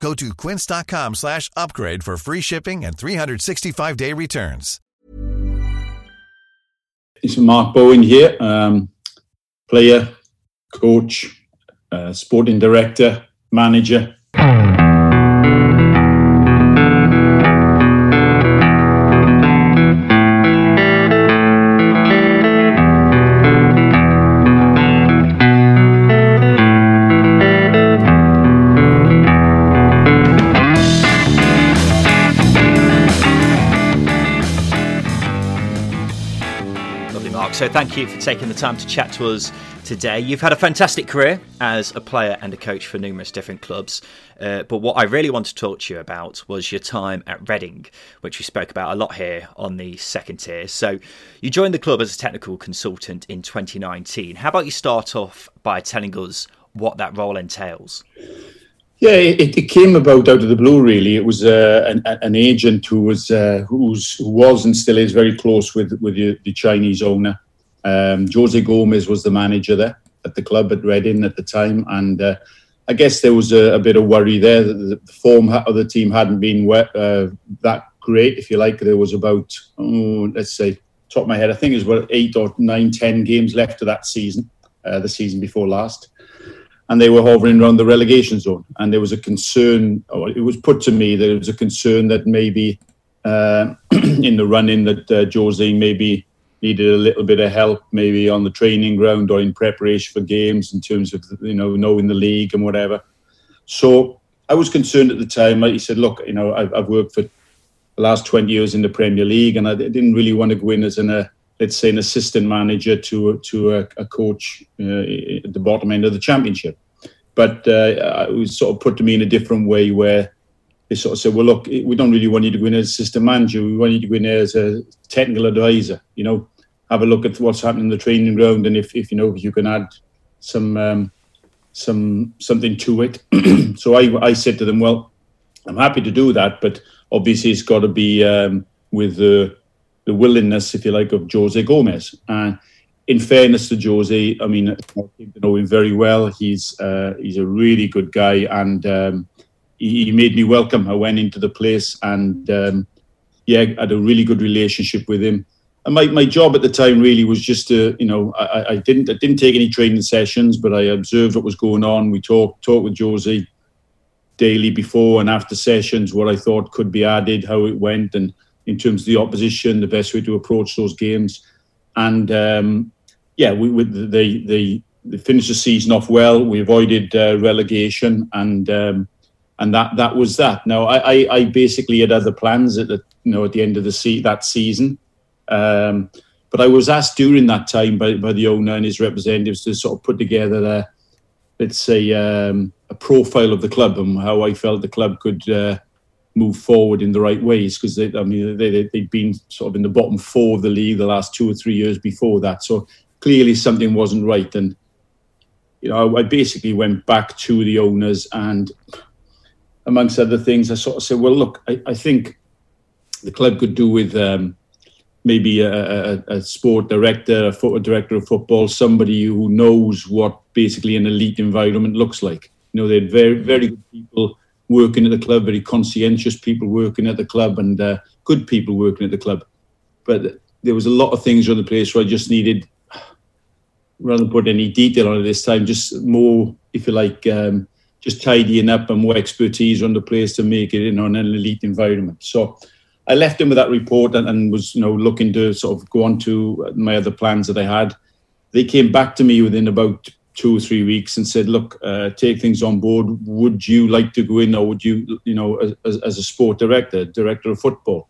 Go to quince.com slash upgrade for free shipping and 365-day returns. It's Mark Bowen here, um, player, coach, uh, sporting director, manager. So thank you for taking the time to chat to us today. You've had a fantastic career as a player and a coach for numerous different clubs. Uh, but what I really want to talk to you about was your time at Reading, which we spoke about a lot here on the second tier. So you joined the club as a technical consultant in 2019. How about you start off by telling us what that role entails? Yeah, it, it came about out of the blue. Really, it was uh, an, an agent who was uh, who's, who was and still is very close with with the, the Chinese owner. Um, Jose Gomes was the manager there at the club at Reading at the time, and uh, I guess there was a, a, bit of worry there that the, form of the team hadn't been wet, uh, that great, if you like. There was about oh, let's say top of my head, I think it was about eight or nine, ten games left of that season, uh, the season before last and they were hovering around the relegation zone. And there was a concern, or it was put to me that there was a concern that maybe uh, in the run in that uh, Jose maybe needed a little bit of help, maybe on the training ground or in preparation for games in terms of you know knowing the league and whatever. So I was concerned at the time. He said, "Look, you know, I've, I've worked for the last 20 years in the Premier League, and I didn't really want to go in as an uh, let's say an assistant manager to to a, a coach uh, at the bottom end of the championship. But uh, it was sort of put to me in a different way where they sort of said, well, look, we don't really want you to go in as assistant manager. We want you to go in as a technical advisor, you know, have a look at what's happening in the training ground. And if, if you know, if you can add some, um, some, something to it. so I, I said to them, well, I'm happy to do that, but obviously it's got to be um, with the, the willingness, if you like, of Jose Gomes. And in fairness to Jose, I mean, I know him very well. He's uh, he's a really good guy, and um, he, he, made me welcome. I went into the place, and um, yeah, I had a really good relationship with him. And my, my job at the time really was just to, you know, I, I didn't I didn't take any training sessions, but I observed what was going on. We talked talked with Josie daily before and after sessions, what I thought could be added, how it went, and in terms of the opposition, the best way to approach those games. And um, yeah, we, we they, they they finished the season off well. We avoided uh, relegation, and um, and that that was that. Now I, I, I, basically had other plans at the you know at the end of the se- that season, um, but I was asked during that time by, by the owner and his representatives to sort of put together a let's say um, a profile of the club and how I felt the club could uh, move forward in the right ways because I mean they, they'd been sort of in the bottom four of the league the last two or three years before that, so clearly something wasn't right. And, you know, I basically went back to the owners and, amongst other things, I sort of said, well, look, I, I think the club could do with um, maybe a, a, a, sport director, a football director of football, somebody who knows what basically an elite environment looks like. You know, they're very, very good people working at the club, very conscientious people working at the club, and uh, good people working at the club. But there was a lot of things around the place where I just needed rather than put any detail on it this time, just more, if you like, um, just tidying up and more expertise on the place to make it in an elite environment. So I left him with that report and, and, was, you know, looking to sort of go on to my other plans that I had. They came back to me within about two or three weeks and said, "Look, uh, take things on board. Would you like to go in, or would you, you know, as, as a sport director, director of football?"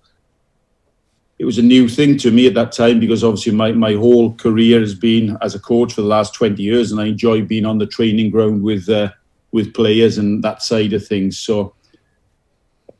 it was a new thing to me at that time because obviously my, my whole career has been as a coach for the last 20 years and I enjoy being on the training ground with uh, with players and that side of things. So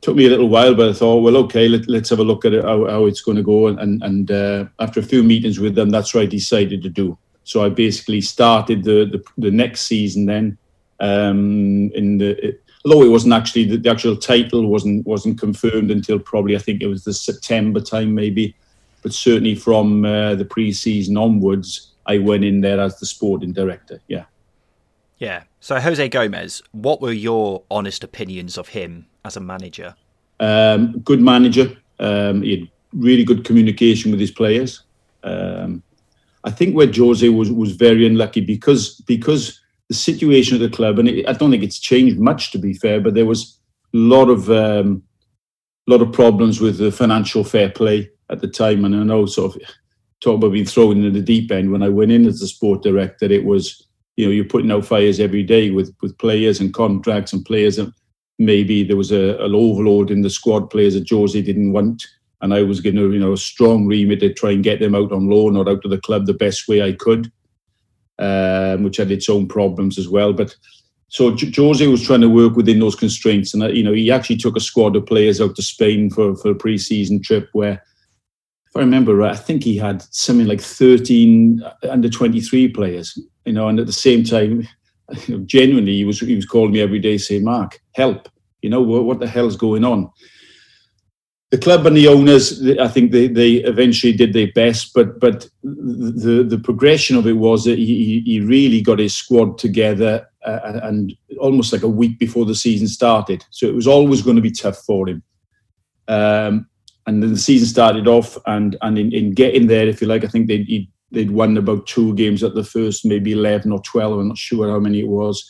took me a little while, but I thought, well, okay, let, us have a look at it, how, how it's going to go. And and uh, after a few meetings with them, that's what I decided to do. So I basically started the the, the next season then. Um, in the it, although it wasn't actually the, the, actual title wasn't wasn't confirmed until probably I think it was the September time maybe, but certainly from uh, the pre-season onwards, I went in there as the sporting director. Yeah. Yeah. So Jose Gomes, what were your honest opinions of him as a manager? Um, good manager. Um, he had really good communication with his players. Um, I think where Jose was was very unlucky because because the situation at the club, and it, I don't think it's changed much to be fair, but there was a lot of um, lot of problems with the financial fair play at the time, and I know sort of talk about being thrown in the deep end. When I went in as the sport director, it was you know you're putting out fires every day with with players and contracts and players and maybe there was a, an overload in the squad players that Josie didn't want and I was given a you know a strong remit to try and get them out on loan or out of the club the best way I could, um, which had its own problems as well. But so J- Jose was trying to work within those constraints, and uh, you know he actually took a squad of players out to Spain for for a pre-season trip where. If I remember right, I think he had something like 13 under 23 players, you know, and at the same time, genuinely, he was he was calling me every day saying, "Mark, help! You know what, what the hell's going on?" the club and the owners, I think they, they eventually did their best, but but the the progression of it was that he, he really got his squad together uh, and almost like a week before the season started. So it was always going to be tough for him. Um, and then the season started off, and and in, in getting there, if you like, I think they'd they'd won about two games at the first, maybe eleven or twelve. I'm not sure how many it was,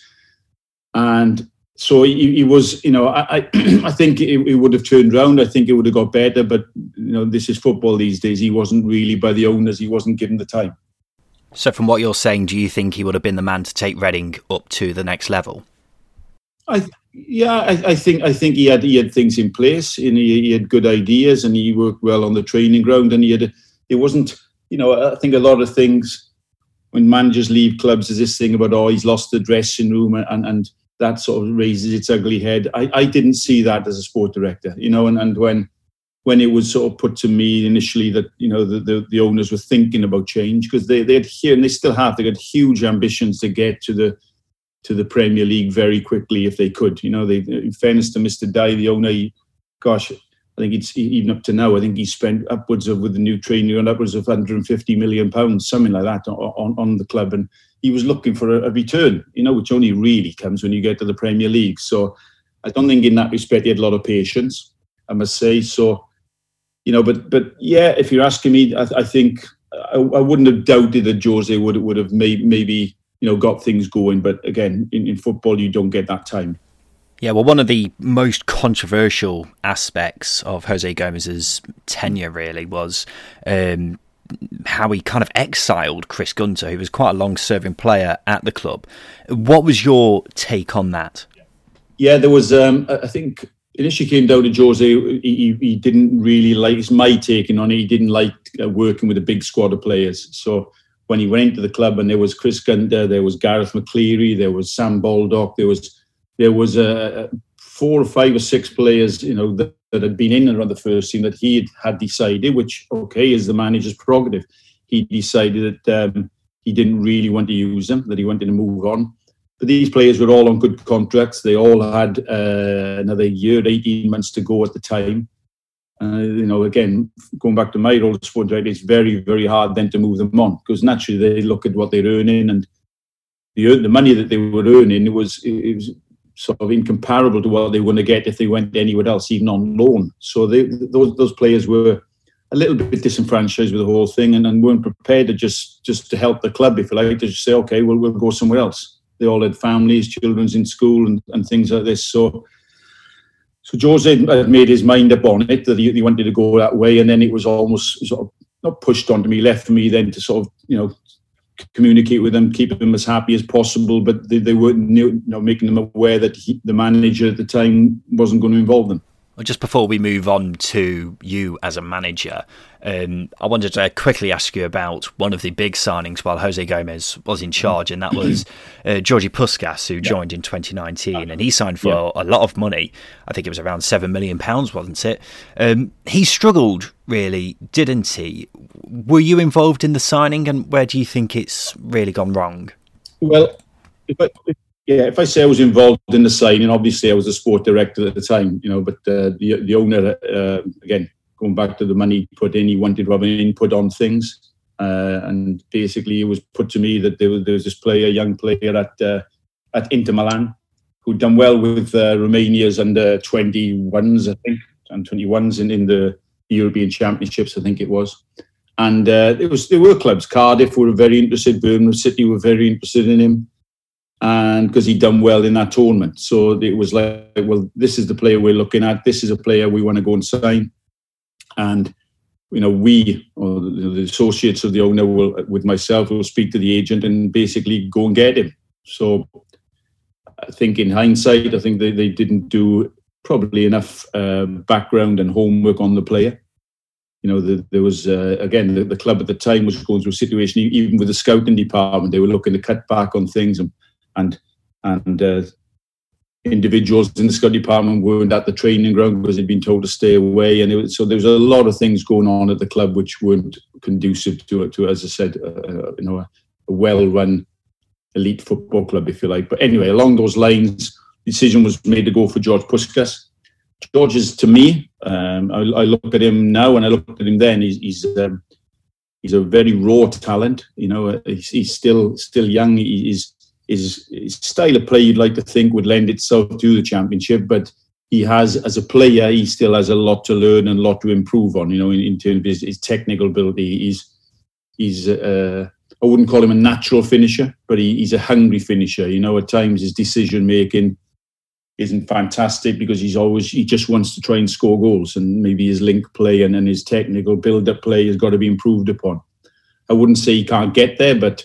and so he, he, was, you know, I I, I think it, it, would have turned around. I think it would have got better, but you know, this is football these days. He wasn't really by the owners. He wasn't given the time. So, from what you're saying, do you think he would have been the man to take Reading up to the next level? I yeah, I, I think I think he had he had things in place, and he, he had good ideas, and he worked well on the training ground, and he had it wasn't, you know, I think a lot of things when managers leave clubs is this thing about oh he's lost the dressing room and and that sort of raises its ugly head. I, I didn't see that as a sport director, you know, and, and when when it was sort of put to me initially that you know the, the, the owners were thinking about change because they they had here and they still have they got huge ambitions to get to the to the Premier League very quickly if they could. You know, they in fairness to Mr. Dai, the owner, he, gosh, I think it's even up to now. I think he spent upwards of with the new training and upwards of 150 million pounds, something like that, on, on the club, and he was looking for a, a, return, you know, which only really comes when you get to the Premier League. So I don't think in that respect he had a lot of patience, I must say. So, you know, but but yeah, if you're asking me, I, I think I, I, wouldn't have doubted that Jose would would have made, maybe you know got things going. But again, in, in football, you don't get that time. Yeah, well, one of the most controversial aspects of Jose Gomes's tenure really was um, how he kind of exiled Chris Gunter, who was quite a long serving player at the club. What was your take on that? Yeah, there was, um, I think initially came down to Jose. He, he, didn't really like, it's my taking on it, he didn't like uh, working with a big squad of players. So when he went into the club and there was Chris Gunter, there was Garath McCleary, there was Sam Baldock, there was, there was a, four or five or six players, you know, that, that had been in and around the first team that he had decided, which okay is the manager's prerogative. He decided that um, he didn't really want to use them, that he wanted to move on. But these players were all on good contracts. They all had uh, another year, 18 months to go at the time. Uh, you know, again, going back to my role as sport director, it's very, very hard then to move them on because naturally they look at what they're earning and the the money that they were earning. It was it was sort of incomparable to what they going to get if they went anywhere else, even on loan. So they, those those players were a little bit disenfranchised with the whole thing and, and weren't prepared to just just to help the club, if you like, to just say, okay, well, we'll go somewhere else. They all had families, children's in school and, and things like this. So so Jose had made his mind up on it that he, he wanted to go that way, and then it was almost sort of not pushed onto me, left for me then to sort of you know communicate with them, keep them as happy as possible. But they, they weren't you know, making them aware that he, the manager at the time wasn't going to involve them. Just before we move on to you as a manager, um, I wanted to quickly ask you about one of the big signings while Jose Gomes was in charge, and that was uh, Georgie Puscas, who yeah. joined in 2019, and he signed for yeah. a lot of money. I think it was around seven million pounds, wasn't it? Um, he struggled really, didn't he? Were you involved in the signing, and where do you think it's really gone wrong? Well, if I, if yeah, if I say I was involved in the signing, obviously I was a sport director at the time, you know, but uh, the the owner, uh, again, going back to the money put in, he wanted to have an input on things. Uh, and basically, it was put to me that there was, there was this player, young player at uh, at Inter Milan, who'd done well with uh, Romania's under 21s, I think, and 21s in, in the European Championships, I think it was. And uh, it was there were clubs. Cardiff were very interested. Birmingham City were very interested in him and because he'd done well in that tournament. So it was like, well, this is the player we're looking at. This is a player we want to go and sign. And you know, we or the associates of the owner will, with myself, will speak to the agent and basically go and get him. So I think in hindsight, I think they, they didn't do probably enough uh, background and homework on the player. You know, the, there was uh, again the, the, club at the time was going through a situation, even with the scouting department, they were looking to cut back on things and and and uh, individuals in the Scott department weren't at the training ground because they'd been told to stay away, and was, so there was a lot of things going on at the club which weren't conducive to to, as I said, uh, uh, you know, a, a well-run elite football club, if you like. But anyway, along those lines, decision was made to go for George Puscas. George is to me, um, I, I, look at him now and I look at him then. He's he's, um, he's a very raw talent. You know, he's, he's still still young. He's his, his style of play you'd like to think would lend itself to the championship, but he has, as a player, he still has a lot to learn and a lot to improve on. You know, in, in terms of his, his, technical ability, he's he's uh, I wouldn't call him a natural finisher, but he, he's a hungry finisher. You know, at times his decision making isn't fantastic because he's always he just wants to try and score goals, and maybe his link play and, and his technical build-up play has got to be improved upon. I wouldn't say he can't get there, but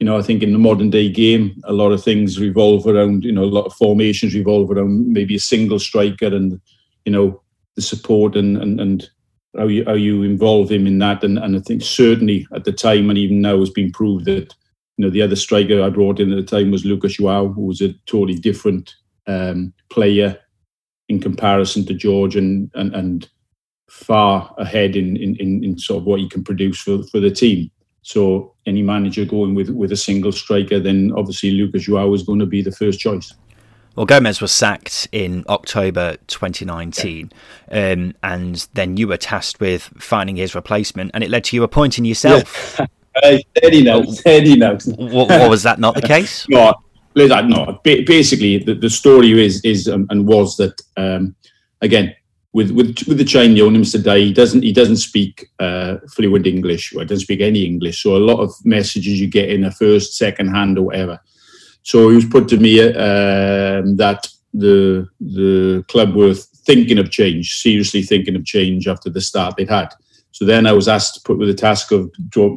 you know, I think in the modern day game, a lot of things revolve around, you know, a lot of formations revolve around maybe a single striker and, you know, the support and and, and how you how you involve him in that. And, and I think certainly at the time and even now has been proved that, you know, the other striker I brought in at the time was Lucas Joao, who was a totally different um, player in comparison to George and and, and far ahead in, in, in sort of what he can produce for, for the team. So any manager going with with a single striker, then obviously Lucas Joao is going to be the first choice. Well, Gomes was sacked in October 2019, yeah. um, and then you were tasked with finding his replacement, and it led to you appointing yourself. Yeah. Uh, steady now, steady now. What, what, was that not the case? no, no. Basically, the, the story is is um, and was that um, again with with with the Chinese owner, Mr. Dai, he doesn't he doesn't speak uh, fluent English or doesn't speak any English. So a lot of messages you get in a first, second hand or whatever. So he was put to me uh, that the the club were thinking of change, seriously thinking of change after the start they'd had. So then I was asked to put with the task of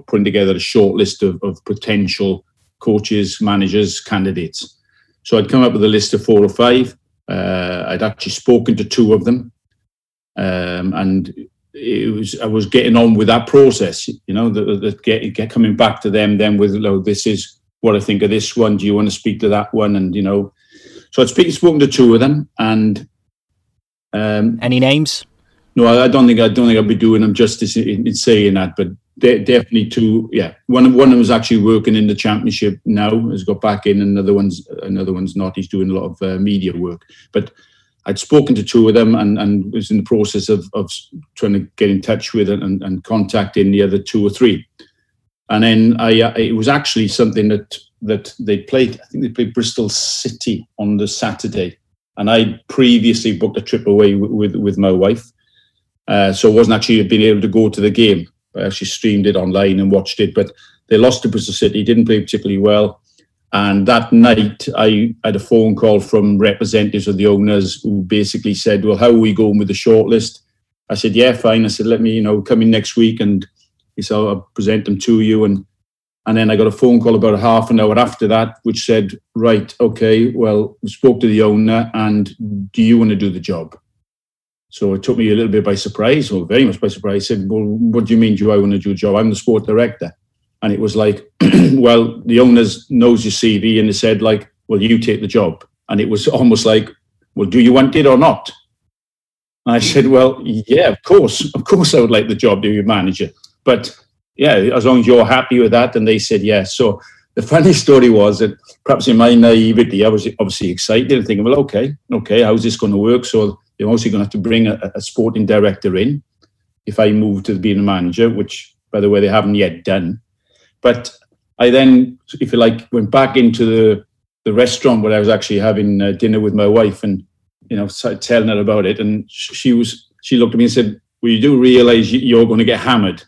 putting together a short list of, of potential coaches, managers, candidates. So I'd come up with a list of four or five. Uh, I'd actually spoken to two of them um, and it was I was getting on with that process. You know, that, get, get coming back to them then with, oh, this is what I think of this one. Do you want to speak to that one? And you know, so I'd speak, spoken to two of them, and um, any names? No, I, I, don't think I don't think I'd be doing them justice in, in saying that, but de- definitely two. Yeah, one of one of them is actually working in the championship now, has got back in, and another one's another one's not. He's doing a lot of uh, media work, but I'd spoken to two of them and, and was in the process of, of trying to get in touch with and, and contacting the other two or three. And then I, uh, it was actually something that that they played. I think they played Bristol City on the Saturday, and I previously booked a trip away with with, with my wife, uh, so I wasn't actually being able to go to the game. I actually streamed it online and watched it, but they lost to Bristol City. Didn't play particularly well. And that night, I had a phone call from representatives of the owners who basically said, "Well, how are we going with the shortlist?" I said, "Yeah, fine." I said, "Let me, you know, come in next week and he said, I'll present them to you." And and then I got a phone call about half an hour after that, which said, "Right, okay, well, we spoke to the owner, and do you want to do the job?" So it took me a little bit by surprise, or very much by surprise. I said, "Well, what do you mean? Do I want to do a job? I'm the sport director." And it was like, "Well, the owners knows your CV," and they said, "Like, well, you take the job." And it was almost like, "Well, do you want it or not?" And I said, "Well, yeah, of course, of course, I would like the job to be manager, but yeah, as long as you're happy with that." And they said, "Yes." So the funny story was that perhaps in my naivety, I was obviously excited and thinking, "Well, okay, okay, how's this going to work?" So you're also going to have to bring a, a sporting director in if I move to being a manager, which, by the way, they haven't yet done. But I then, if you like, went back into the, the restaurant where I was actually having uh, dinner with my wife and, you know, telling her about it. And she was, she looked at me and said, well, you do realize you're going to get hammered.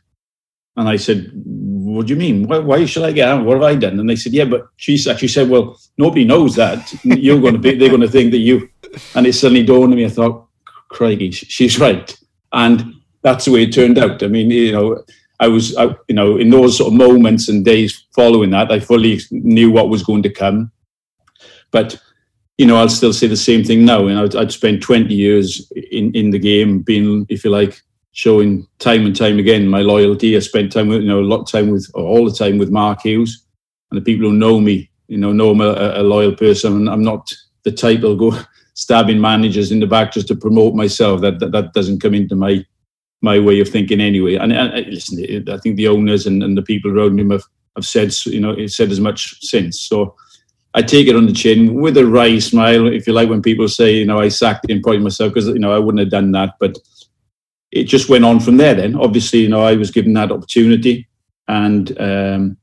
And I said, what do you mean? Why, why should I get hammered? What have I done? And they said, yeah, but she actually said, well, nobody knows that. You're going to be, they're going to think that you, and it suddenly dawned on me, I thought, Craigie, she's right. And that's the way it turned out. I mean, you know, I was, I, you know, in those sort of moments and days following that, I fully knew what was going to come. But, you know, I'll still say the same thing now. And I'd, I'd spent 20 years in, in the game, being, if you like, showing time and time again my loyalty. I spent time with, you know, a lot of time with, all the time with Mark Hughes. And the people who know me, you know, know I'm a, a loyal person. And I'm not the type that'll go stabbing managers in the back just to promote myself. That that, that doesn't come into my my way of thinking anyway. And, and listen, I think the owners and, and the people around him have, have said you know said as much since. So I take it on the chin with a wry smile, if you like, when people say you know I sacked him, point myself because you know I wouldn't have done that, but it just went on from there. Then obviously you know I was given that opportunity and. Um,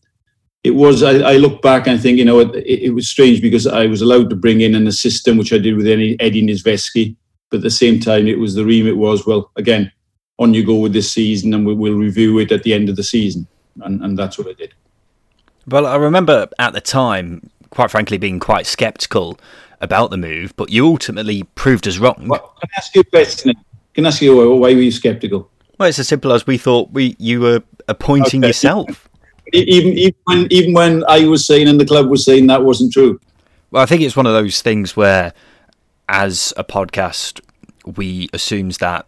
it was I, I, look back and think you know it, it, was strange because I was allowed to bring in an assistant which I did with Eddie Niedzwiecki but at the same time it was the remit was well again on you go with this season and we, will review it at the end of the season. And, and that's what I did. Well I remember at the time quite frankly being quite sceptical about the move but you ultimately proved us wrong. Well, can I ask you a question can I ask you why were you sceptical well it's as simple as we thought we you were appointing okay. yourself. Even even when even when I was saying and the club was saying that wasn't true. Well, I think it's one of those things where, as a podcast, we assumes that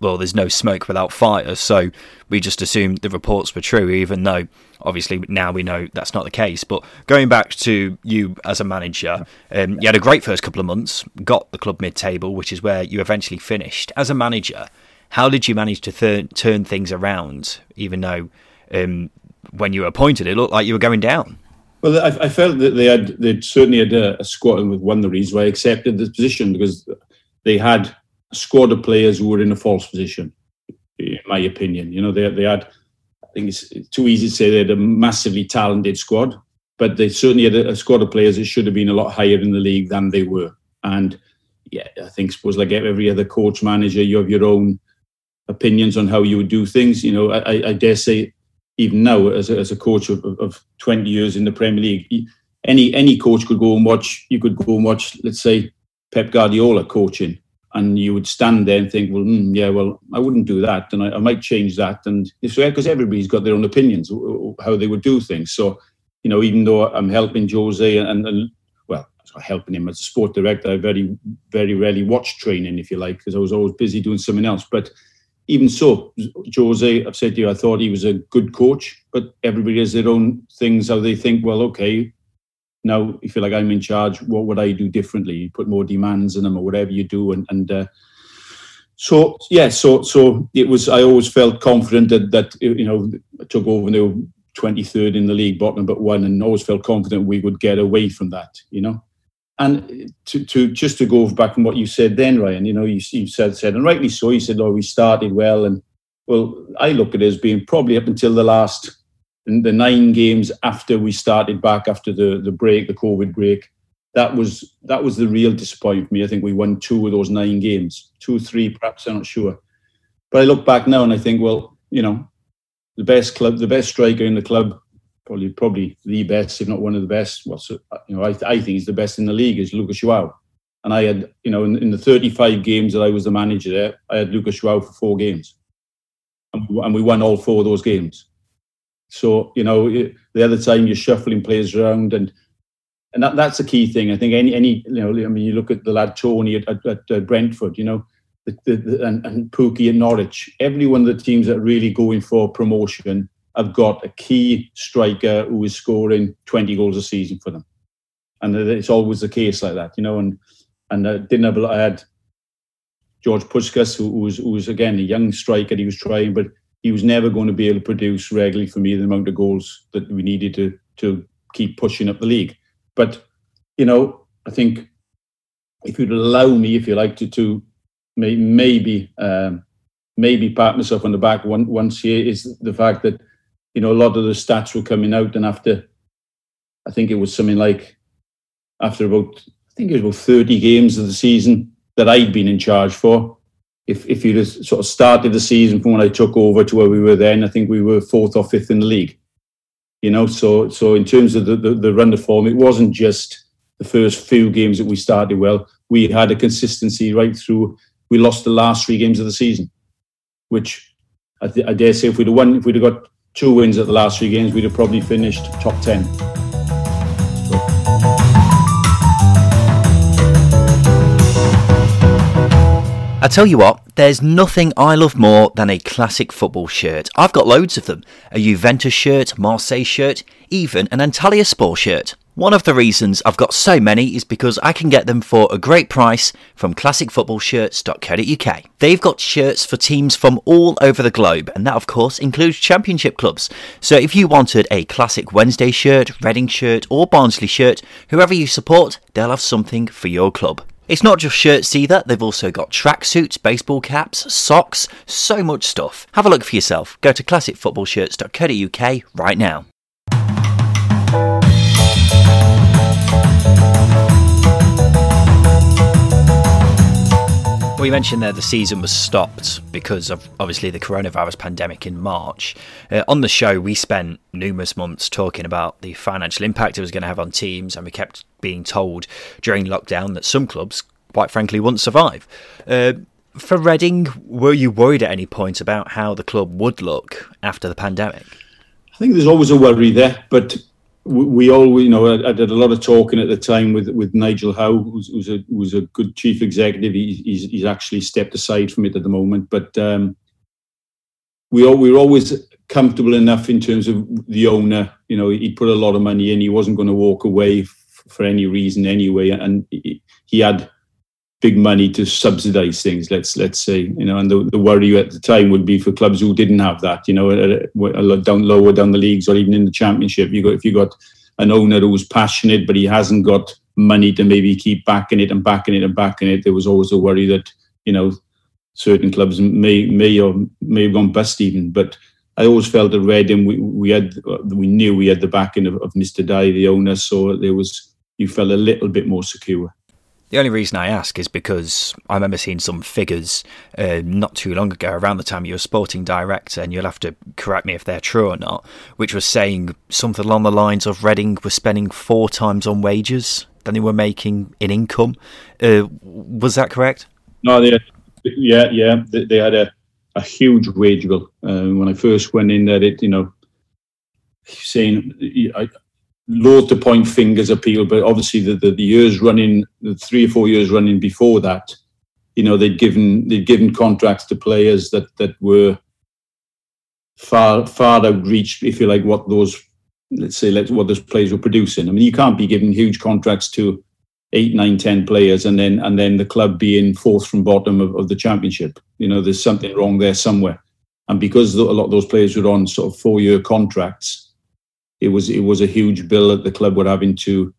well, there's no smoke without fire, so we just assumed the reports were true, even though obviously now we know that's not the case. But going back to you as a manager, um, you had a great first couple of months, got the club mid-table, which is where you eventually finished. As a manager, how did you manage to th- turn things around, even though um, when you were appointed, it looked like you were going down. Well, I, I felt that they had they certainly had a, a squad, and with one of the reasons why I accepted this position because they had a squad of players who were in a false position, in my opinion. You know, they they had. I think it's too easy to say they had a massively talented squad, but they certainly had a, a squad of players that should have been a lot higher in the league than they were. And yeah, I think suppose like every other coach manager, you have your own opinions on how you would do things. You know, I, I dare say even now as a, as a coach of, of 20 years in the Premier League, any any coach could go and watch. You could go and watch, let's say, Pep Guardiola coaching, and you would stand there and think, well, mm, yeah, well, I wouldn't do that, and I, I might change that, and it's because everybody's got their own opinions how they would do things. So, you know, even though I'm helping Jose and, and well, helping him as a sport director, I very very rarely watch training, if you like, because I was always busy doing something else, but even so, Jose, I've said to you, I thought he was a good coach, but everybody has their own things how they think, well, okay, now you feel like I'm in charge, what would I do differently? You put more demands in them or whatever you do. And, and uh, so, yeah, so so it was, I always felt confident that, that you know, I took over the 23rd in the league, bottom but one, and always felt confident we would get away from that, you know. And to, to just to go back on what you said then, Ryan, you know, you, you said said, and rightly so. You said, "Oh, we started well," and well, I look at it as being probably up until the last the nine games after we started back after the the break, the COVID break. That was that was the real disappointment for me. I think we won two of those nine games, two, three, perhaps. I'm not sure. But I look back now and I think, well, you know, the best club, the best striker in the club probably probably the best, if not one of the best. Well, so, you know, I, I think he's the best in the league is Lucas Joao. And I had, you know, in, in, the 35 games that I was the manager there, I had Lucas Joao for four games, and we, and we won all four of those games. So you know, the other time you're shuffling players around, and and that, that's a key thing. I think any any you know, I mean, you look at the lad Toney at, at, at Brentford. You know, the, the, the, and, and Pukki and Norwich, every one of the teams that are really going for promotion have got a key striker who is scoring 20 goals a season for them. And it's always the case like that, you know. And and I didn't have, I had George Puscas, who, who was who was again a young striker. He was trying, but he was never going to be able to produce regularly for me the amount of goals that we needed to to keep pushing up the league. But you know, I think if you'd allow me, if you like, to to may, maybe um, maybe pat myself on the back one, once here is the fact that you know a lot of the stats were coming out, and after I think it was something like after about I think it was about thirty games of the season that I'd been in charge for. If if you'd sort of started the season from when I took over to where we were then, I think we were fourth or fifth in the league. You know, so so in terms of the, the, the run of form, it wasn't just the first few games that we started well. We had a consistency right through. We lost the last three games of the season, which I, th- I dare say if we'd have won, if we'd have got two wins at the last three games, we'd have probably finished top ten. I tell you what, there's nothing I love more than a classic football shirt. I've got loads of them a Juventus shirt, Marseille shirt, even an Antalya Sport shirt. One of the reasons I've got so many is because I can get them for a great price from classicfootballshirts.co.uk. They've got shirts for teams from all over the globe, and that of course includes championship clubs. So if you wanted a classic Wednesday shirt, Reading shirt, or Barnsley shirt, whoever you support, they'll have something for your club. It's not just shirts either, they've also got tracksuits, baseball caps, socks, so much stuff. Have a look for yourself. Go to classicfootballshirts.co.uk right now. Well, you mentioned there the season was stopped because of obviously the coronavirus pandemic in March. Uh, on the show, we spent numerous months talking about the financial impact it was going to have on teams, and we kept being told during lockdown that some clubs, quite frankly, wouldn't survive. Uh, for Reading, were you worried at any point about how the club would look after the pandemic? I think there's always a worry there, but we all, you know, I, did a lot of talking at the time with with Nigel Howe, who's, who's a who's a good chief executive. He, he's he's actually stepped aside from it at the moment, but um, we all, we were always comfortable enough in terms of the owner. You know, he put a lot of money in. He wasn't going to walk away f- for any reason anyway, and he, he had big money to subsidise things. Let's let's say you know, and the, the worry at the time would be for clubs who didn't have that. You know, uh, uh, a, a, down lower down the leagues or even in the championship, you got if you got an owner who's passionate but he hasn't got money to maybe keep backing it and backing it and backing it. There was always a worry that you know certain clubs may may or may have gone bust even, but. I always felt at Reading we, we had uh, we knew we had the backing of, of Mr. Dai, the owner, so there was you felt a little bit more secure. The only reason I ask is because I remember seeing some figures uh, not too long ago, around the time you were sporting director, and you'll have to correct me if they're true or not, which was saying something along the lines of Reading was spending four times on wages than they were making in income. Uh, was that correct? No, they, yeah, yeah, they, they had a, a huge wage bill uh, when I first went in there. It, you know, saying I, loath to point fingers at people, but obviously the, the, the, years running, the three or four years running before that, you know, they'd given they'd given contracts to players that that were far far outreach, if you like, what those let's say let's what those players were producing. I mean, you can't be giving huge contracts to eight, nine, ten players, and then and then the club being fourth from bottom of, of the championship. You know, there's something wrong there somewhere. And because a lot of those players were on sort of four year contracts, it was it was a huge bill that the club were having to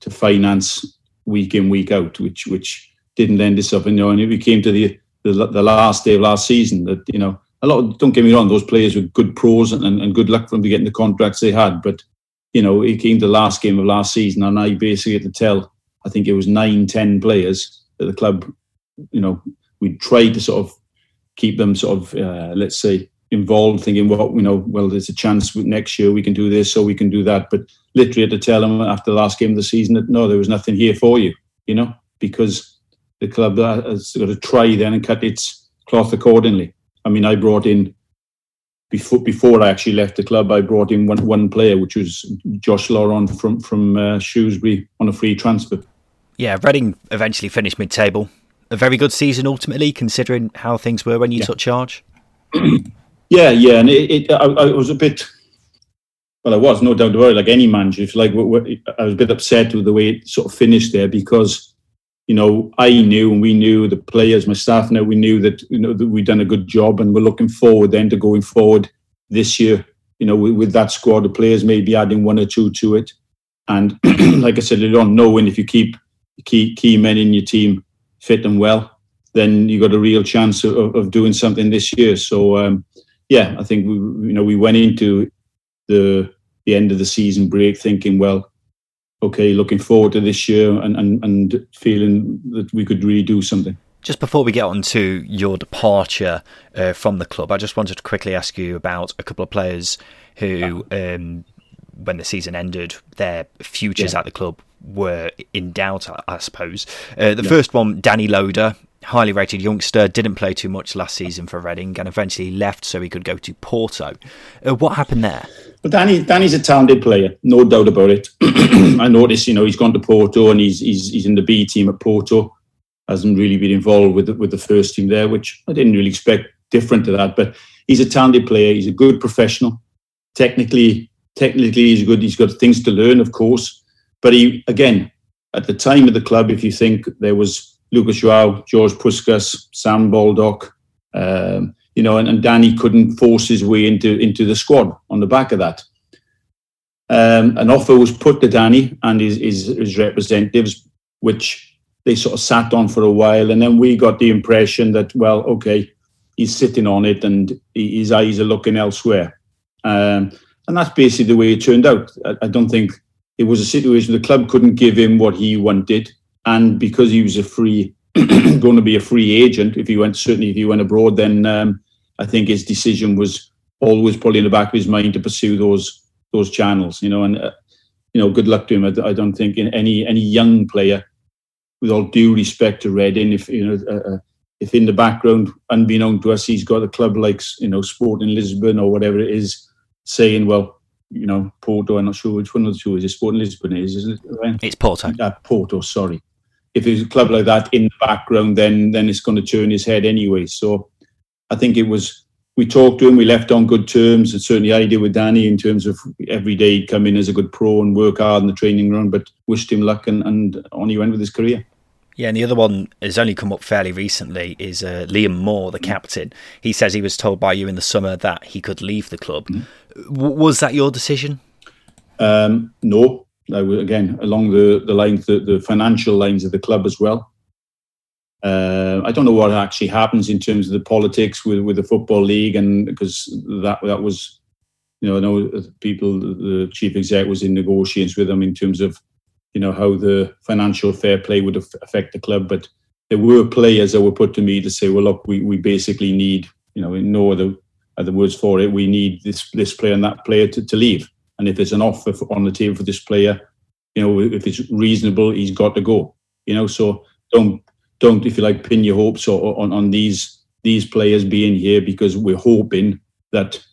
to finance week in week out, which which didn't end itself. And you know, and it came to the, the the last day of last season that you know a lot. Of, don't get me wrong; those players were good pros and, and good luck for them to getting the contracts they had. But you know, it came to the last game of last season, and I basically had to tell. I think it was nine, ten players that the club, you know, we tried to sort of keep them sort of, uh, let's say, involved thinking, well, you know, well, there's a chance next year we can do this or we can do that. But literally had to tell them after the last game of the season that no, there was nothing here for you, you know, because the club has got to try then and cut its cloth accordingly. I mean, I brought in before before I actually left the club, I brought in one one player, which was Josh Laurent from from uh, Shrewsbury on a free transfer. Yeah, Reading eventually finished mid-table a very good season ultimately, considering how things were when you yeah. took charge? yeah, yeah, and it, it I, I, was a bit. Well, I was no doubt about it. Like any manager, if like I was a bit upset with the way it sort of finished there because, you know, I knew and we knew the players, my staff now, we knew that you know that we'd done a good job and we're looking forward then to going forward this year. You know, with, with that squad of players, maybe adding one or two to it, and like I said, you don't know when if you keep key key men in your team fit and well, then you got a real chance of, of doing something this year. So um, yeah, I think we you know we went into the the end of the season break thinking, well, okay, looking forward to this year and and, and feeling that we could really do something. Just before we get on to your departure uh, from the club, I just wanted to quickly ask you about a couple of players who, um, when the season ended, their futures yeah. at the club were in doubt, I, suppose. Uh, the yeah. first one, Danny Loader, highly rated youngster, didn't play too much last season for Reading and eventually left so he could go to Porto. Uh, what happened there? Well, Danny, Danny's a talented player, no doubt about it. I noticed, you know, he's gone to Porto and he's, he's he's in the B team at Porto. Hasn't really been involved with the, with the first team there, which I didn't really expect different to that. But he's a talented player. He's a good professional. Technically, technically, he's good. He's got things to learn, of course. But he, again, at the time of the club, if you think there was Lucas Joao, George Puscas, Sam Baldock, um, you know, and, and, Danny couldn't force his way into into the squad on the back of that. Um, an offer was put to Danny and his, his, his representatives, which they sort of sat on for a while, and then we got the impression that, well, okay, he's sitting on it and his eyes are looking elsewhere. Um, and that's basically the way it turned out. I, I don't think it was a situation the club couldn't give him what he wanted, and because he was a free, going to be a free agent, if he went certainly if he went abroad, then um, I think his decision was always probably in the back of his mind to pursue those those channels. You know, and uh, you know, good luck to him. I, I, don't think in any any young player, with all due respect to Reading, if you know. Uh, uh, if in the background, unbeknown to us, he's got a club like you know Sporting Lisbon or whatever it is, saying, "Well, you know, Porto. I'm not sure which one of the two is. It Sporting Lisbon is, isn't it? It's Porto. Uh, Porto, sorry. If there's a club like that in the background, then then it's going to turn his head anyway. So I think it was. We talked to him. We left on good terms, and certainly I did with Danny in terms of every day he'd come in as a good pro and work hard in the training ground. But wished him luck, and, and on he went with his career. Yeah, and the other one has only come up fairly recently is uh, Liam Moore, the captain. He says he was told by you in the summer that he could leave the club. Mm. W- was that your decision? Um, no, again along the the lines, the, the financial lines of the club as well. Uh, I don't know what actually happens in terms of the politics with, with the football league, and because that that was, you know, I know people, the chief exec was in negotiations with them in terms of, you know, how the financial fair play would affect the club. But there were players that were put to me to say, well, look, we, we basically need, you know, in no other the words for it. We need this this player and that player to, to leave. And if there's an offer for, on the table for this player, you know, if it's reasonable, he's got to go. You know, so don't don't if you like pin your hopes on on these these players being here because we're hoping that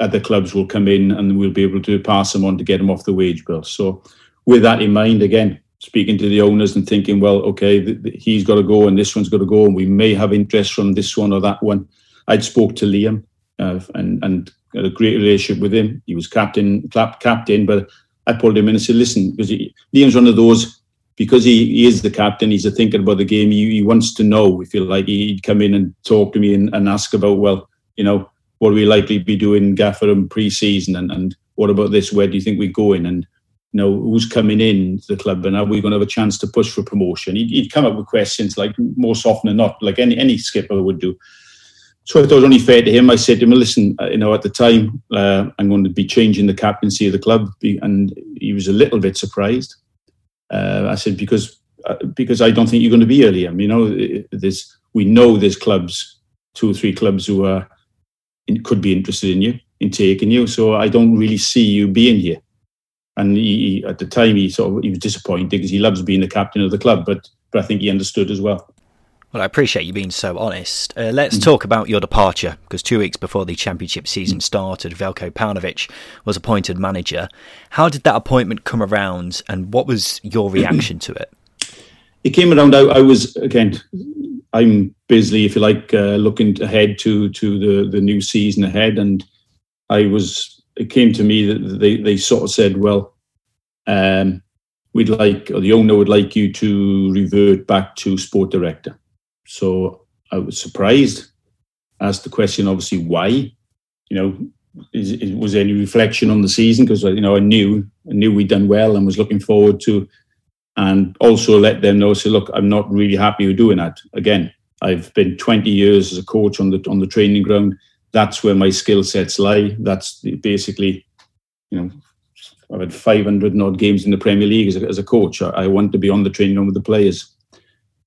other clubs will come in and we'll be able to pass them on to get them off the wage bill. So with that in mind, again, speaking to the owners and thinking, well, okay, th- th- he's got to go and this one's got to go, and we may have interest from this one or that one. I'd spoke to Liam uh, and and had a great relationship with him. He was captain, captain, but I pulled him in and said, "Listen, because Liam's one of those." Because he, he is the captain, he's a thinking about the game. He, he wants to know. We feel like he'd come in and talk to me and, and ask about, well, you know, what are we likely be doing Gaffer and pre-season, and, and what about this? Where do you think we're going? And you know, who's coming in to the club, and are we going to have a chance to push for promotion? He'd, he'd come up with questions like most often than not, like any any skipper would do. So I thought it was only fair to him. I said to him, listen, uh, you know, at the time, uh, I'm going to be changing the captaincy of the club. And he was a little bit surprised. Uh, I said, because uh, because I don't think you're going to be early. You know, there's, we know there's clubs, two or three clubs who are could be interested in you, in taking you. So I don't really see you being here. And he, at the time, he sort of he was disappointed because he loves being the captain of the club, but but I think he understood as well. Well, I appreciate you being so honest. Uh, let's mm. talk about your departure, because two weeks before the championship season mm. started, Veljko Paunovic was appointed manager. How did that appointment come around, and what was your reaction to it? it came around. I, I was again. I'm busy, if you like, uh, looking ahead to to the the new season ahead, and I was. It came to me that they they sort of said, well, um, we'd like, or the owner would like you to revert back to sport director. So I was surprised. Asked the question, obviously, why? You know, is, is, was there any reflection on the season? Because you know, I knew I knew we'd done well and was looking forward to, and also let them know. Say, look, I'm not really happy with doing that. Again, I've been 20 years as a coach on the on the training ground. That's where my skill sets lie. That's basically, you know, I've had 500 odd games in the Premier League as a, as a coach. I, I, want to be on the training ground with the players.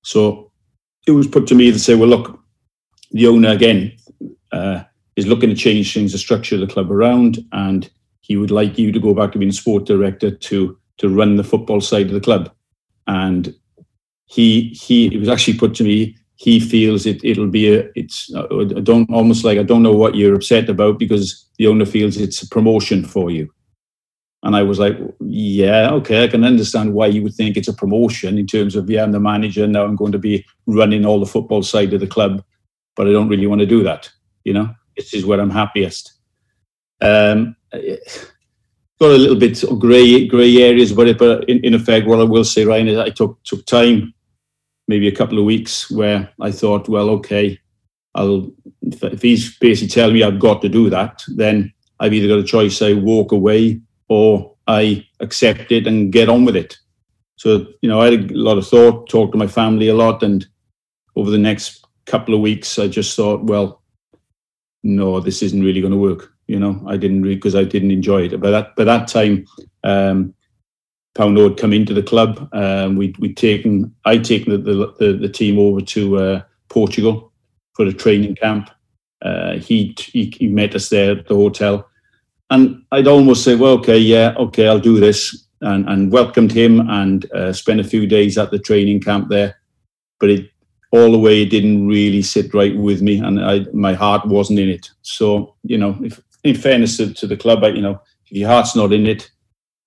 So it was put to me to say, well, look, the owner again uh, is looking to change things, the structure of the club around, and he would like you to go back to being sport director to to run the football side of the club. And he he it was actually put to me. He feels it it'll be a it's I don't almost like I don't know what you're upset about because the owner feels it's a promotion for you. And I was like, yeah, okay, I can understand why you would think it's a promotion in terms of, yeah, I'm the manager, now I'm going to be running all the football side of the club, but I don't really want to do that. You know, this is where I'm happiest. Um, got a little bit of grey grey areas about it, but in, in effect, what I will say, Ryan, is I took took time, maybe a couple of weeks, where I thought, well, okay, I'll if he's basically telling me I've got to do that, then I've either got a choice: I walk away or I accept it and get on with it. So, you know, I had a lot of thought, talked to my family a lot, and over the next couple of weeks, I just thought, well, no, this isn't really going to work. You know, I didn't really because I didn't enjoy it. By that by that time, um, Pauno had come into the club. Um, we'd we'd taken I'd taken the the, the team over to uh, Portugal for a training camp. Uh, he, he he met us there at the hotel and I'd almost say, well, okay, yeah, okay, I'll do this, and, and welcomed him and uh, spent a few days at the training camp there. But it all the way it didn't really sit right with me, and I, my heart wasn't in it. So you know, if, in fairness to, to the club, I, you know, if your heart's not in it,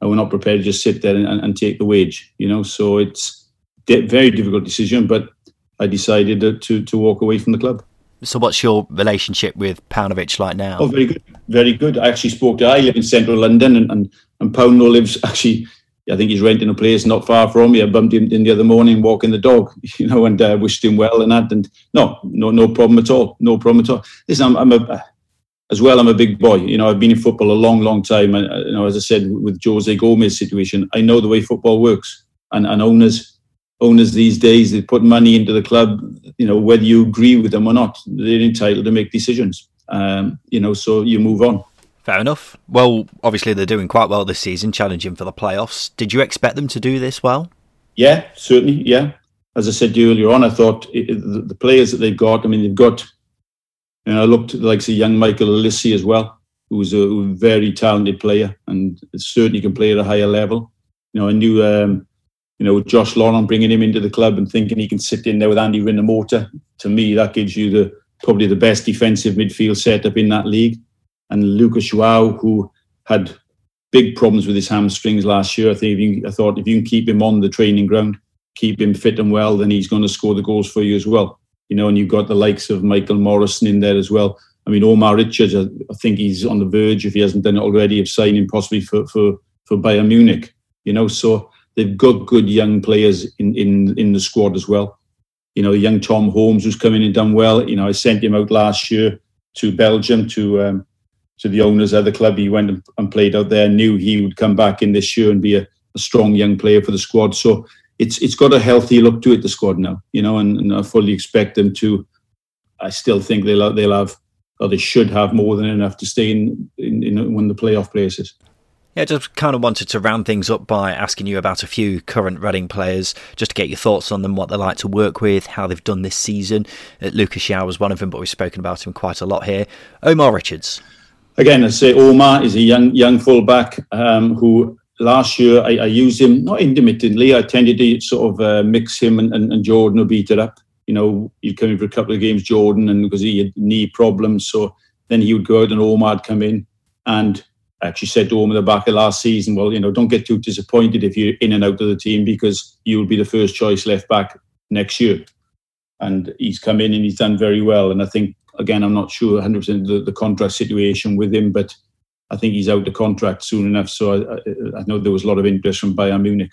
and we're not prepared to just sit there and, and take the wage, you know. So it's a very difficult decision, but I decided to, to walk away from the club. So, what's your relationship with Paunovic like now? Oh, very good, very good. I actually spoke to. I live in central London, and and, and Pauno lives actually. I think he's renting a place not far from me. I bumped him in the other morning walking the dog, you know, and uh, wished him well and that. And no, no, no problem at all. No problem at all. Listen, I'm, I'm a, as well. I'm a big boy. You know, I've been in football a long, long time. And you know, as I said with Jose Gomes situation, I know the way football works, and and owners owners these days they put money into the club you know whether you agree with them or not they're entitled to make decisions. Um, you know so you move on. Fair enough. Well obviously they're doing quite well this season challenging for the playoffs. Did you expect them to do this well? Yeah certainly yeah. As i said earlier on i thought it, the, the, players that they've got i mean they've got you know i looked at like say young michael Olise as well who's a very talented player and certainly can play at a higher level. You know i knew um, you know, Josh Laurent bringing him into the club and thinking he can sit in there with Andy Rinomhota. To me, that gives you the probably the best defensive midfield setup in that league. And Lucas Joao, who had big problems with his hamstrings last year, I think you, I thought if you can keep him on the training ground, keep him fit and well, then he's going to score the goals for you as well. You know, and you've got the likes of Michael Morrison in there as well. I mean, Omar Richards, I think he's on the verge, if he hasn't done it already, of signing possibly for for for Bayern Munich. You know, so they've got good young players in, in, in the squad as well. You know, young Tom Holmes who's coming in and done well. You know, I sent him out last year to Belgium to um, to the owners of the club. He went and played out there. Knew he would come back in this year and be a, a strong young player for the squad. So it's it's got a healthy look to it. The squad now, you know, and, and I fully expect them to. I still think they'll they'll have or they should have more than enough to stay in in, in one of the playoff places. Yeah, just kind of wanted to round things up by asking you about a few current Reading players, just to get your thoughts on them, what they like to work with, how they've done this season. Uh, Lucas Joao was one of them, but we've spoken about him quite a lot here. Omar Richards. Again, I say Omar is a young young fullback um, who last year I, I, used him not intermittently. I tended to sort of uh, mix him and, and, and Jordan Obita up. You know, he'd come in for a couple of games, Jordan, and because he had knee problems, so then he would go out and Omar would come in and actually said to him at the back of last season, well, you know, don't get too disappointed if you're in and out of the team because you'll be the first choice left back next year. And he's come in and he's done very well. And I think, again, I'm not sure 100% the, the contract situation with him, but I think he's out the contract soon enough. So I, I, know there was a lot of interest from Bayern Munich.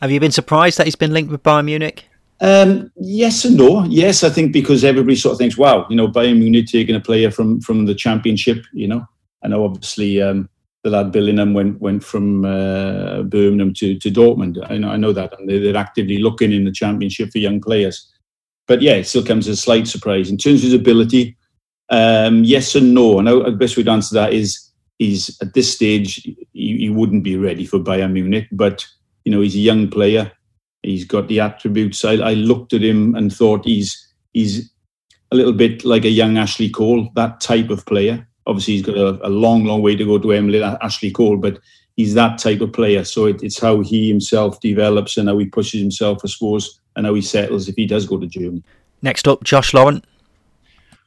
Have you been surprised that he's been linked with Bayern Munich? Um, yes and no. Yes, I think because everybody sort of thinks, wow, you know, Bayern Munich taking a player from from the championship, you know. I know obviously um, the lad Bellingham went went from uh, Birmingham to, to Dortmund. I know, I know that, and they're, they're, actively looking in the championship for young players. But yeah, it still comes as a slight surprise in terms of his ability. Um, yes and no. And the best way to answer that is, is at this stage he, he wouldn't be ready for Bayern Munich, but you know he's a young player. He's got the attributes. I, I looked at him and thought he's he's a little bit like a young Ashley Cole, that type of player obviously he's got a, a, long, long way to go to Emily Ashley Cole, but he's that type of player. So it, it's how he himself develops and how he pushes himself, I suppose, and how he settles if he does go to Germany. Next up, Josh Laurent.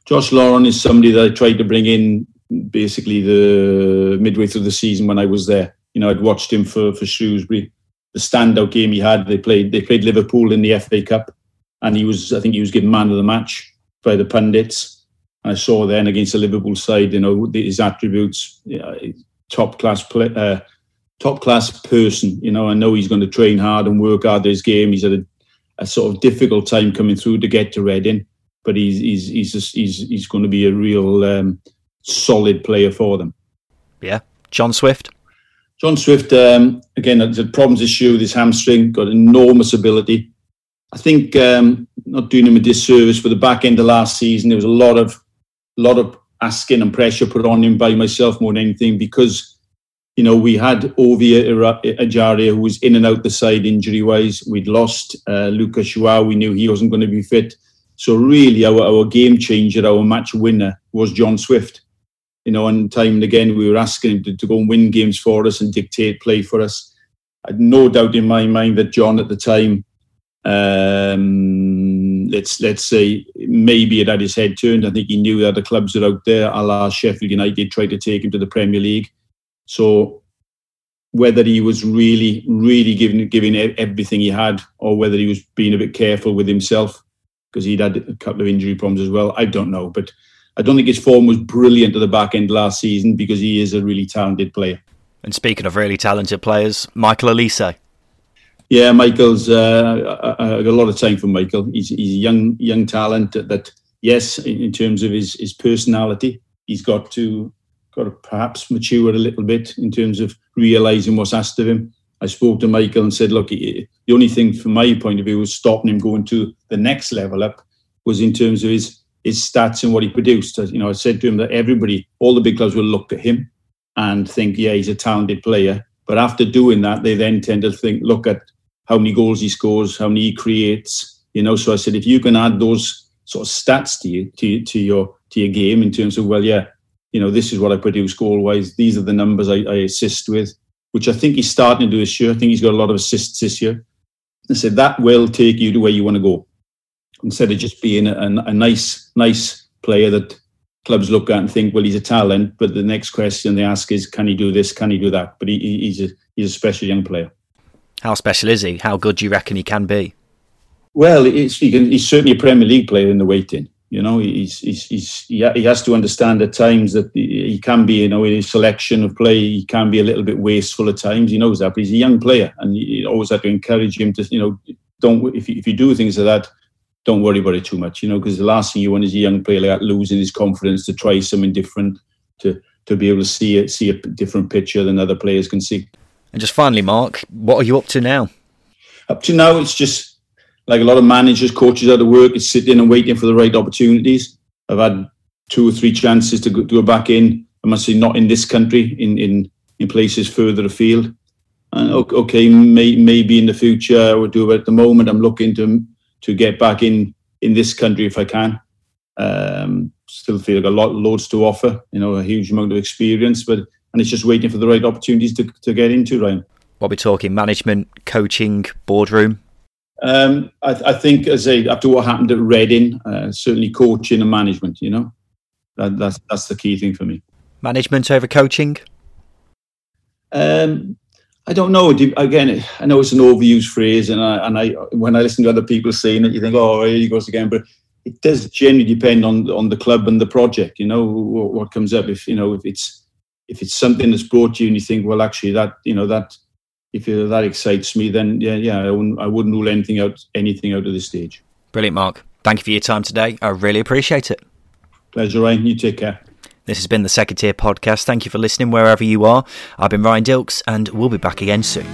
Josh Laurent is somebody that I tried to bring in basically the midway through the season when I was there. You know, I'd watched him for, for Shrewsbury. The standout game he had, they played they played Liverpool in the FA Cup, and he was I think he was given man of the match by the pundits I saw then against the Liverpool side, you know, his attributes, you know, top class play, uh, top class person. You know, I know he's going to train hard and work hard his game. He's had a, a sort of difficult time coming through to get to Reading, but he's he's he's just, he's he's going to be a real um, solid player for them. Yeah, John Swift. John Swift um, again had problems this year with his hamstring. Got enormous ability. I think um, not doing him a disservice for the back end of last season. There was a lot of a lot of asking and pressure put on him by myself more than anything because you know we had Ovie Ejaria who was in and out the side injury wise. We'd lost uh, Lucas Joao. We knew he wasn't going to be fit. So really, our, our game changer, our match winner was John Swift. You know, and time and again we were asking him to, to go and win games for us and dictate play for us. I had no doubt in my mind that John at the time um, let's let's say maybe it had his head turned. I think he knew that the clubs are out there, a la Sheffield United, tried to take him to the Premier League. So whether he was really, really giving giving everything he had, or whether he was being a bit careful with himself because he'd had a couple of injury problems as well, I don't know. But I don't think his form was brilliant at the back end last season because he is a really talented player. And speaking of really talented players, Michael Olise. Yeah, Michael's. Uh, I, I got a lot of time for Michael. He's, he's a young young talent that, yes, in, in terms of his his personality, he's got to got to perhaps mature a little bit in terms of realizing what's asked of him. I spoke to Michael and said, look, the only thing from my point of view was stopping him going to the next level up was in terms of his his stats and what he produced. You know, I said to him that everybody, all the big clubs will look at him and think, yeah, he's a talented player. But after doing that, they then tend to think, look at how many goals he scores, how many he creates. You know, so I said if you can add those sort of stats to you to, to your to your game in terms of well, yeah, you know, this is what I produce goal wise. These are the numbers I, I assist with, which I think he's starting to do this year. I think he's got a lot of assists this year. I said that will take you to where you want to go, instead of just being a, a nice nice player that clubs look at and think, well, he's a talent. But the next question they ask is, can he do this? Can he do that? But he, he's a he's a special young player. How special is he? How good do you reckon he can be? Well, he can, he's certainly a Premier League player in the waiting. You know, he's, he's, he's, he has to understand at times that he can be, you know, in his selection of play, he can be a little bit wasteful at times. He knows that, but he's a young player, and you always have to encourage him to, you know, don't if you, if you do things like that, don't worry about it too much, you know, because the last thing you want is a young player like losing his confidence to try something different, to to be able to see it, see a different picture than other players can see. And just finally, Mark, what are you up to now? Up to now, it's just like a lot of managers, coaches out of work, it's sitting and waiting for the right opportunities. I've had two or three chances to go, to go back in. I must say, not in this country, in in, in places further afield. And okay, may, maybe in the future I do it. At the moment, I'm looking to to get back in in this country if I can. Um, still feel like a lot loads to offer. You know, a huge amount of experience, but and it's just waiting for the right opportunities to, to get into, Ryan. What we're talking management, coaching, boardroom? Um, I, I, think, as a, after what happened at Reading, uh, certainly coaching and management, you know, that, that's, that's the key thing for me. Management over coaching? Um, I don't know. Again, I know it's an overused phrase, and I, and I when I listen to other people saying it, you think, oh, here he goes again. But it does generally depend on on the club and the project. You know what, what comes up. If you know if it's if it's something that's brought you and you think, well, actually that you know that if that excites me, then yeah, yeah, I wouldn't I wouldn't rule anything out anything out of this stage. Brilliant, Mark. Thank you for your time today. I really appreciate it. Pleasure, Ryan. You take care. This has been the Second Tier Podcast. Thank you for listening wherever you are. I've been Ryan Dilks, and we'll be back again soon.